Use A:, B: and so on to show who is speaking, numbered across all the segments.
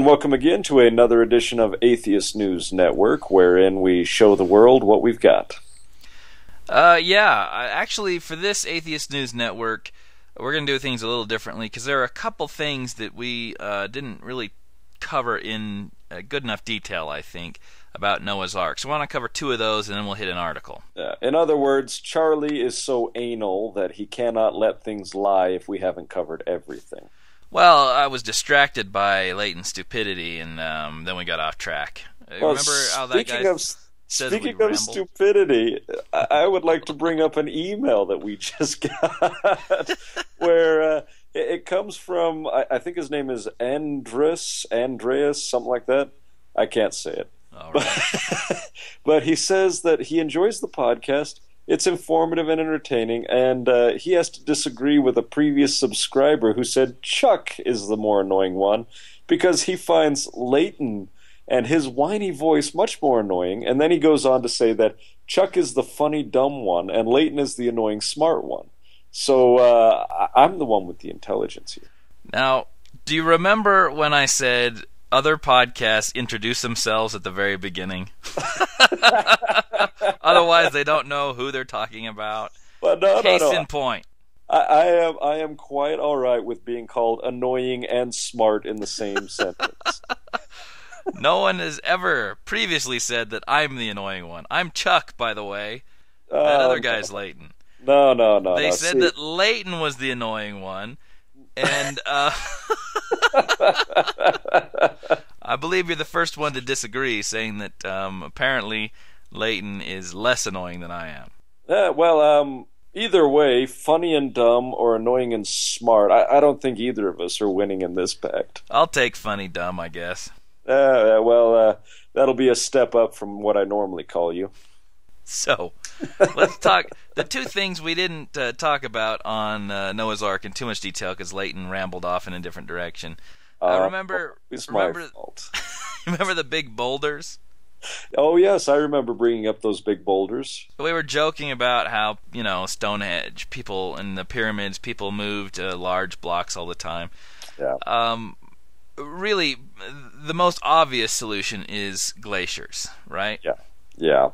A: And welcome again to another edition of Atheist News Network, wherein we show the world what we've got.
B: Uh, yeah, actually, for this Atheist News Network, we're going to do things a little differently because there are a couple things that we uh, didn't really cover in uh, good enough detail, I think, about Noah's Ark. So I want to cover two of those, and then we'll hit an article.
A: Uh, in other words, Charlie is so anal that he cannot let things lie if we haven't covered everything.
B: Well, I was distracted by latent stupidity, and um, then we got off track. Uh, well, Remember how that guy
A: of, Speaking of stupidity, I would like to bring up an email that we just got, where uh, it comes from. I think his name is Andres, Andreas, something like that. I can't say it. But, but he says that he enjoys the podcast. It's informative and entertaining, and uh, he has to disagree with a previous subscriber who said Chuck is the more annoying one because he finds Leighton and his whiny voice much more annoying. And then he goes on to say that Chuck is the funny dumb one and Leighton is the annoying smart one. So uh, I'm the one with the intelligence here.
B: Now, do you remember when I said other podcasts introduce themselves at the very beginning. Otherwise, they don't know who they're talking about.
A: But no,
B: Case
A: no, no.
B: in point.
A: I, I, am I am quite all right with being called annoying and smart in the same sentence.
B: no one has ever previously said that I'm the annoying one. I'm Chuck, by the way. That other um, guy's Leighton.
A: No, no, no.
B: They said
A: See,
B: that Leighton was the annoying one, and uh, I believe you're the first one to disagree, saying that um, apparently Leighton is less annoying than I am.
A: Yeah, well, um, either way, funny and dumb or annoying and smart, I, I don't think either of us are winning in this pact.
B: I'll take funny dumb, I guess.
A: Uh, well, uh, that'll be a step up from what I normally call you.
B: So, let's talk. The two things we didn't uh, talk about on uh, Noah's Ark in too much detail because Leighton rambled off in a different direction. Uh, remember,
A: it's
B: remember,
A: my fault.
B: remember the big boulders?
A: Oh yes, I remember bringing up those big boulders.
B: We were joking about how you know Stonehenge, people in the pyramids, people moved uh, large blocks all the time.
A: Yeah.
B: Um, really, the most obvious solution is glaciers, right?
A: Yeah. Yeah.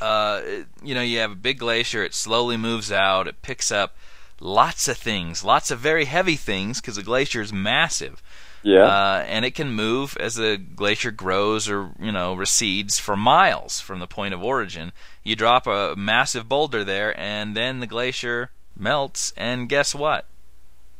B: Uh, you know, you have a big glacier. It slowly moves out. It picks up lots of things, lots of very heavy things, because the glacier is massive.
A: Yeah.
B: Uh, and it can move as the glacier grows or you know recedes for miles from the point of origin. You drop a massive boulder there, and then the glacier melts, and guess what?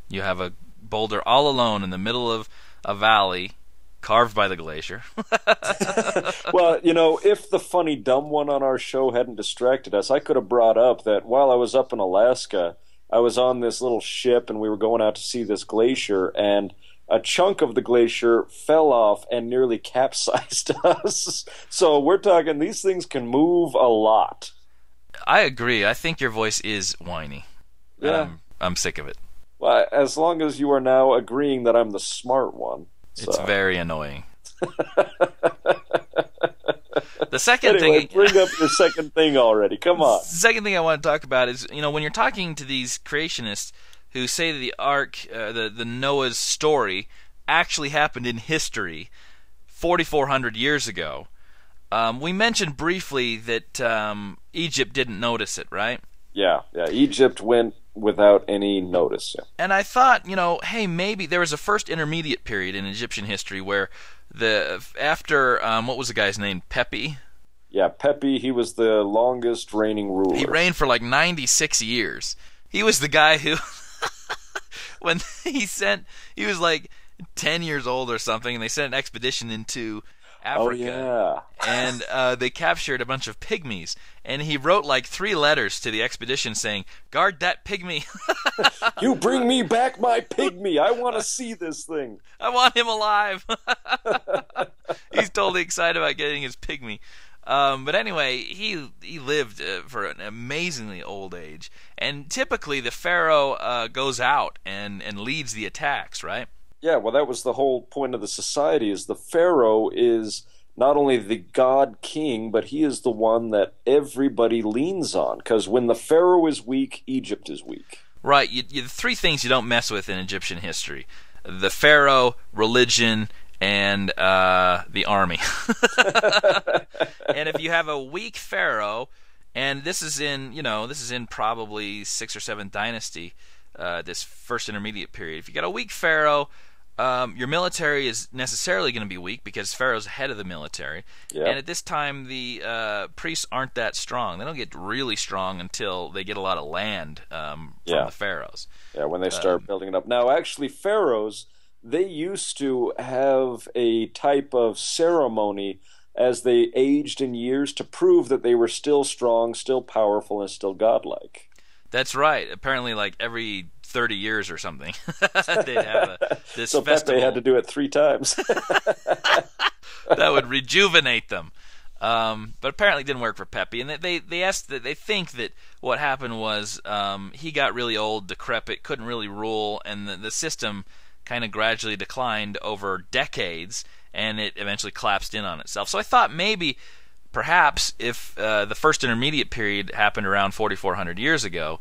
B: You have a boulder all alone in the middle of a valley carved by the glacier.
A: well, you know, if the funny dumb one on our show hadn't distracted us, I could have brought up that while I was up in Alaska, I was on this little ship and we were going out to see this glacier and a chunk of the glacier fell off and nearly capsized us. so we're talking these things can move a lot.
B: I agree. I think your voice is whiny.
A: Yeah.
B: I'm, I'm sick of it.
A: Well, as long as you are now agreeing that I'm the smart one. So.
B: It's very annoying. the second
A: anyway,
B: thing
A: bring up your second thing already. Come on.
B: The second thing I want to talk about is you know when you're talking to these creationists who say that the ark, uh, the the Noah's story, actually happened in history, 4,400 years ago. Um, we mentioned briefly that um, Egypt didn't notice it, right?
A: Yeah, yeah. Egypt went without any notice.
B: And I thought, you know, hey, maybe there was a first intermediate period in Egyptian history where the after um, what was the guy's name? Pepi.
A: Yeah, Pepi. He was the longest reigning ruler.
B: He reigned for like 96 years. He was the guy who when he sent he was like 10 years old or something and they sent an expedition into Africa.
A: Oh,
B: yeah. and uh, they captured a bunch of pygmies. And he wrote like three letters to the expedition saying, Guard that pygmy.
A: you bring me back my pygmy. I want to see this thing.
B: I want him alive. He's totally excited about getting his pygmy. Um, but anyway, he he lived uh, for an amazingly old age, and typically the pharaoh uh, goes out and and leads the attacks, right?
A: Yeah, well, that was the whole point of the society: is the pharaoh is not only the god king, but he is the one that everybody leans on. Because when the pharaoh is weak, Egypt is weak.
B: Right. You, you, the three things you don't mess with in Egyptian history: the pharaoh, religion, and uh, the army. and if you have a weak pharaoh, and this is in you know this is in probably sixth or seventh dynasty, uh, this first intermediate period. If you got a weak pharaoh, um, your military is necessarily going to be weak because Pharaoh's head of the military.
A: Yeah.
B: And at this time, the uh, priests aren't that strong. They don't get really strong until they get a lot of land um, from
A: Yeah.
B: the pharaohs.
A: Yeah, when they start building it up. Now, actually, pharaohs they used to have a type of ceremony as they aged in years to prove that they were still strong, still powerful, and still godlike.
B: That's right. Apparently, like every 30 years or something, they'd have a, this
A: So
B: festival
A: Pepi had to do it three times.
B: that would rejuvenate them. Um, but apparently it didn't work for Pepi, and they they, they asked that they think that what happened was um, he got really old, decrepit, couldn't really rule, and the, the system kind of gradually declined over decades, and it eventually collapsed in on itself. So I thought maybe, perhaps, if uh, the first intermediate period happened around 4,400 years ago,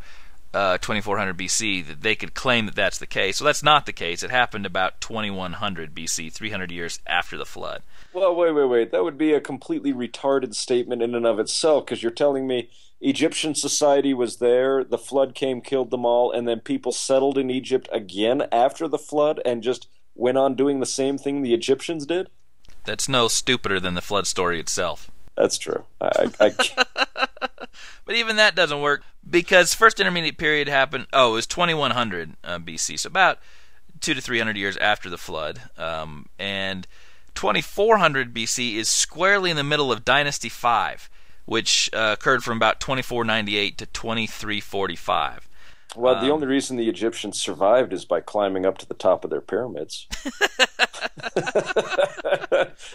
B: uh, 2400 BC, that they could claim that that's the case. So that's not the case. It happened about 2100 BC, 300 years after the flood.
A: well, wait, wait, wait. That would be a completely retarded statement in and of itself because you're telling me Egyptian society was there, the flood came, killed them all, and then people settled in Egypt again after the flood and just went on doing the same thing the Egyptians did?
B: That's no stupider than the flood story itself.
A: That's true. I, I, I,
B: But even that doesn't work because first intermediate period happened. Oh, it was 2100 uh, BC, so about two to three hundred years after the flood. Um, and 2400 BC is squarely in the middle of Dynasty Five, which uh, occurred from about 2498 to 2345.
A: Well, the um, only reason the Egyptians survived is by climbing up to the top of their pyramids.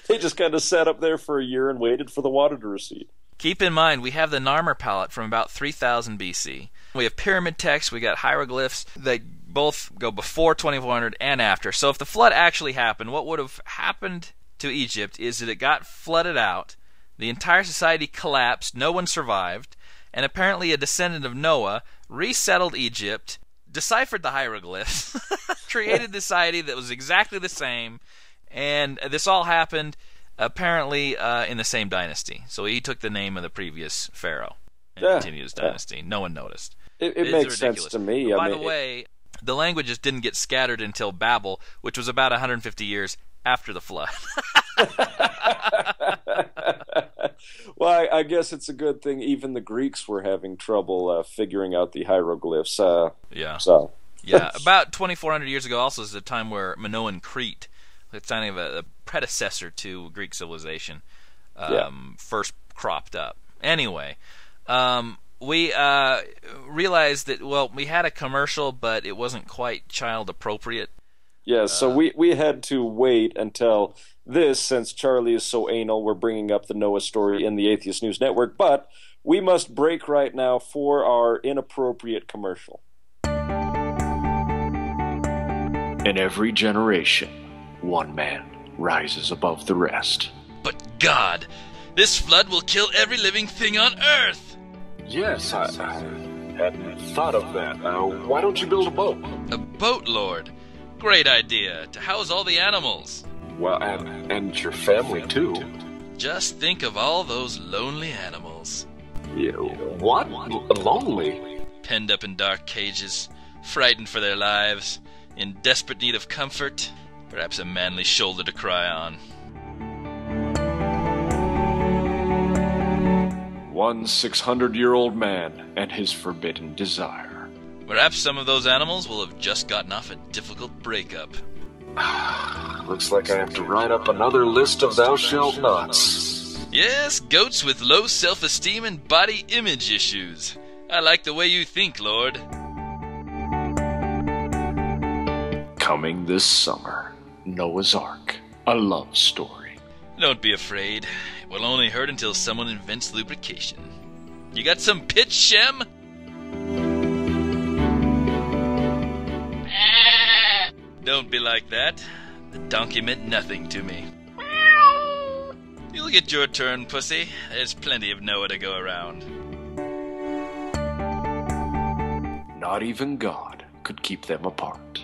A: they just kind of sat up there for a year and waited for the water to recede.
B: Keep in mind, we have the Narmer palette from about 3000 BC. We have pyramid texts, we got hieroglyphs that both go before 2400 and after. So if the flood actually happened, what would have happened to Egypt is that it got flooded out, the entire society collapsed, no one survived, and apparently a descendant of Noah resettled Egypt, deciphered the hieroglyphs, created a society that was exactly the same, and this all happened apparently uh, in the same dynasty. So he took the name of the previous pharaoh and
A: Yeah,
B: continued his
A: yeah.
B: dynasty. No one noticed.
A: It, it makes sense to me.
B: But by
A: mean,
B: the way, the languages didn't get scattered until Babel, which was about 150 years after the flood.
A: well, I, I guess it's a good thing. Even the Greeks were having trouble uh, figuring out the hieroglyphs. Uh,
B: yeah.
A: so
B: Yeah, about 2,400 years ago, also is the time where Minoan Crete, it's kind of a, a predecessor to Greek civilization, um,
A: Yeah.
B: first cropped up. Anyway, um, we uh, realized that well, we had a commercial, but it wasn't quite child appropriate.
A: yeah, so
B: Uh.
A: we we had to wait until this, since Charlie is so anal. We're bringing up the Noah story in the Atheist News Network, but we must break right now for our inappropriate commercial.
C: In every generation, one man rises above the rest.
B: But God, this flood will kill every living thing on Earth.
C: Yes, I, I hadn't thought of that. Uh, why don't you build a boat?
B: A boat lord. Great idea to house all the animals.
C: Well, and, and your family too.
B: Just think of all those lonely animals.
C: You, what? Lonely?
B: penned up in dark cages, frightened for their lives, in desperate need of comfort, perhaps a manly shoulder to cry on.
C: One 600 year old man and his forbidden desire.
B: Perhaps some of those animals will have just gotten off a difficult breakup.
C: Looks like I have to write up another list of thou shalt nots.
B: Yes, goats with low self esteem and body image issues. I like the way you think, Lord.
C: Coming this summer, Noah's Ark, a love story.
B: Don't be afraid. It will only hurt until someone invents lubrication. You got some pitch, Shem? Don't be like that. The donkey meant nothing to me. You'll get your turn, pussy. There's plenty of Noah to go around.
C: Not even God could keep them apart.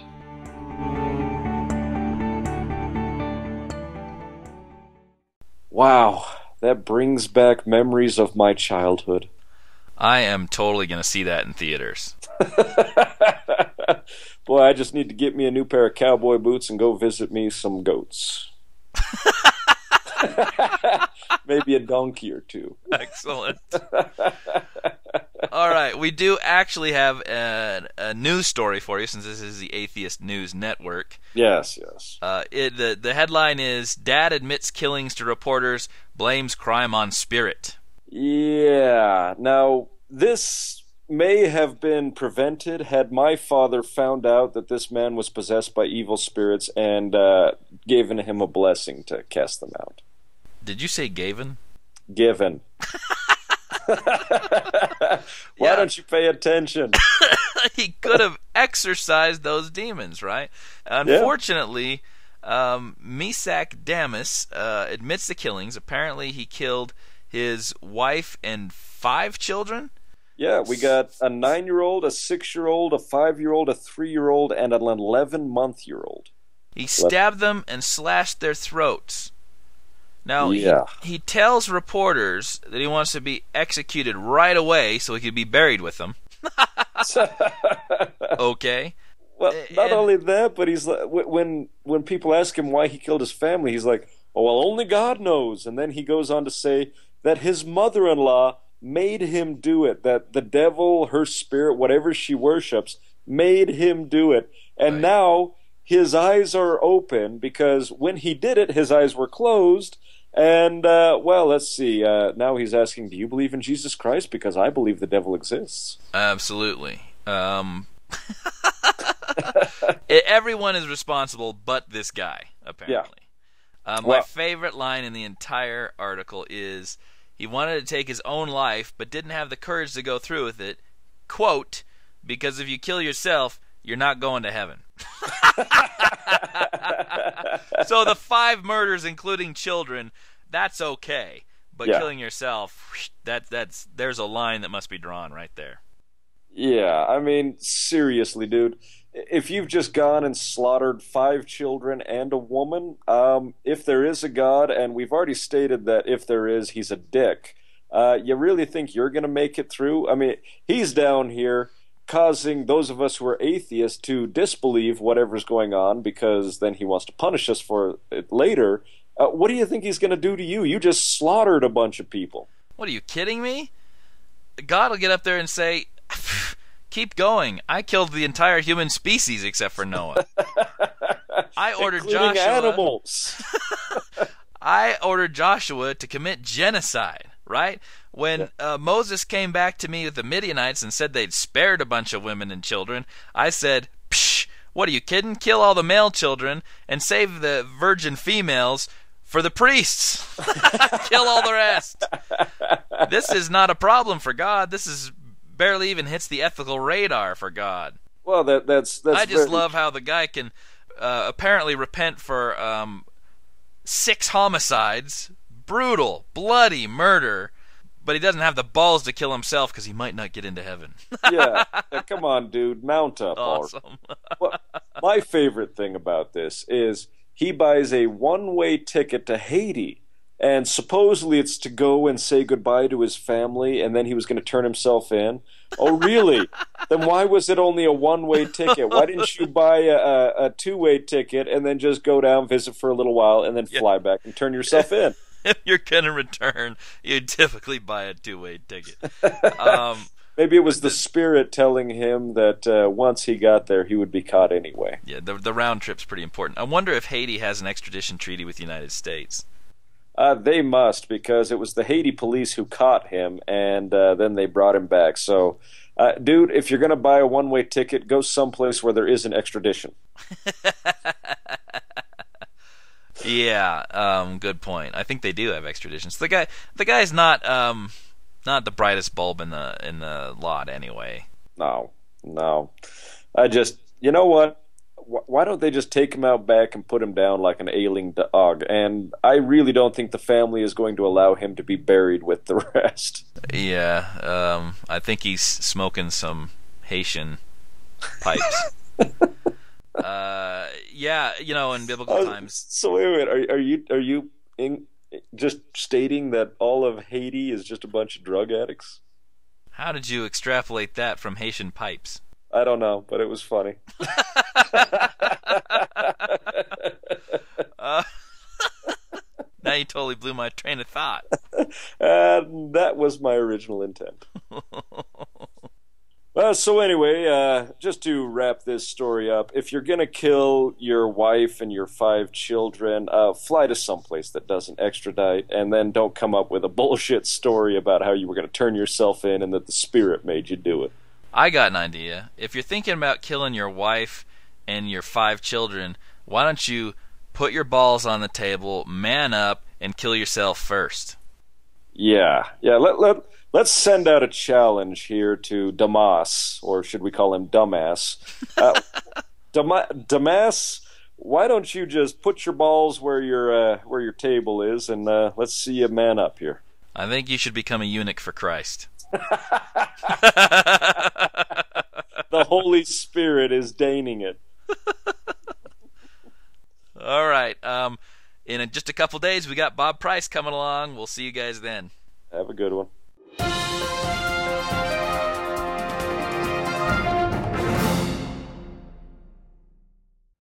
A: Wow, that brings back memories of my childhood.
B: I am totally going to see that in theaters.
A: Boy, I just need to get me a new pair of cowboy boots and go visit me some goats. Maybe a donkey or two.
B: Excellent. All right, we do actually have a, a, news story for you since this is the Atheist News Network.
A: Yes, yes.
B: Uh, it, the the headline is Dad admits killings to reporters, blames crime on spirit.
A: Yeah. Now this may have been prevented had my father found out that this man was possessed by evil spirits and uh, given him a blessing to cast them out.
B: Did you say Gavin?
A: Given. Why yeah. don't you pay attention?
B: he could have exorcised those demons, right? Unfortunately, yeah. um, Mesac Damas uh, admits the killings. Apparently, he killed his wife and five children.
A: Yeah, we got a nine year old, a six year old, a five year old, a three year old, and an 11 month year old.
B: He stabbed them and slashed their throats. Now,
A: yeah.
B: he, he tells reporters that he wants to be executed right away so he could be buried with them. okay.
A: Well, not and, only that, but he's like, when when people ask him why he killed his family, he's like, "Oh well, only God knows." And then he goes on to say that his mother-in-law made him do it. That the devil, her spirit, whatever she worships, made him do it. And right. now his eyes are open because when he did it, his eyes were closed. And, uh, well, let's see. Uh, now he's asking, Do you believe in Jesus Christ? Because I believe the devil exists.
B: Absolutely. Um, everyone is responsible but this guy, apparently. Yeah. Uh, my well, favorite line in the entire article is he wanted to take his own life but didn't have the courage to go through with it. Quote, because if you kill yourself, you're not going to heaven. so the five murders, including children, that's okay. But yeah. killing yourself, that that's there's a line that must be drawn right there.
A: Yeah, I mean, seriously, dude. If you've just gone and slaughtered five children and a woman, um, if there is a God, and we've already stated that if there is, he's a dick, uh, you really think you're going to make it through? I mean, he's down here causing those of us who are atheists to disbelieve whatever's going on because then he wants to punish us for it later. Uh, what do you think he's going to do to you? You just slaughtered a bunch of people.
B: What are you kidding me? God will get up there and say, "Keep going. I killed the entire human species except for Noah. I ordered
A: Including
B: Joshua.
A: Animals.
B: I ordered Joshua to commit genocide." Right? When uh, Moses came back to me with the Midianites and said they'd spared a bunch of women and children, I said, Psh, what are you kidding? Kill all the male children and save the virgin females for the priests. Kill all the rest. This is not a problem for God. This is barely even hits the ethical radar for God.
A: Well, that that's that's.
B: I just very... love how the guy can uh, apparently repent for um, six homicides, brutal, bloody murder, but he doesn't have the balls to kill himself because he might not get into heaven.
A: yeah. yeah, come on, dude, mount up.
B: Awesome.
A: well, my favorite thing about this is he buys a one-way ticket to Haiti, and supposedly it's to go and say goodbye to his family, and then he was going to turn himself in. Oh, really? then why was it only a one-way ticket? Why didn't you buy a, a, two-way ticket and then just go down, visit for a little while, and then fly yeah. back and turn yourself in?
B: if you're going to return, you typically buy a two way ticket. Um,
A: Maybe it was the spirit telling him that uh, once he got there, he would be caught anyway.
B: Yeah, the, the round trip's pretty important. I wonder if Haiti has an extradition treaty with the United States.
A: Uh, they must, because it was the Haiti police who caught him, and uh, then they brought him back. So, uh, dude, if you're going to buy a one way ticket, go someplace where there is an extradition.
B: Yeah, um, good point. I think they do have extraditions. The guy, the guy's not, um, not the brightest bulb in the in the lot anyway.
A: No, no. I just, you know what? Why don't they just take him out back and put him down like an ailing dog? And I really don't think the family is going to allow him to be buried with the rest.
B: Yeah, um, I think he's smoking some Haitian pipes. uh, yeah, you know, in biblical uh, times.
A: So wait, wait, are, are you are you in, just stating that all of Haiti is just a bunch of drug addicts.
B: How did you extrapolate that from Haitian pipes?
A: I don't know, but it was funny.
B: uh, now you totally blew my train of thought.
A: and that was my original intent. Uh, so anyway, uh, just to wrap this story up, if you're gonna kill your wife and your five children, uh, fly to someplace that doesn't extradite, and then don't come up with a bullshit story about how you were gonna turn yourself in and that the spirit made you do it.
B: I got an idea. If you're thinking about killing your wife and your five children, why don't you put your balls on the table, man up, and kill yourself first?
A: Yeah, yeah. Let let let's send out a challenge here to Damas, or should we call him Dumbass? Uh, Damas, why don't you just put your balls where your uh, where your table is, and uh, let's see you man up here.
B: I think you should become a eunuch for Christ.
A: the Holy Spirit is deigning it.
B: All right. Um, in just a couple days, we got Bob Price coming along. We'll see you guys then.
A: Have a good one.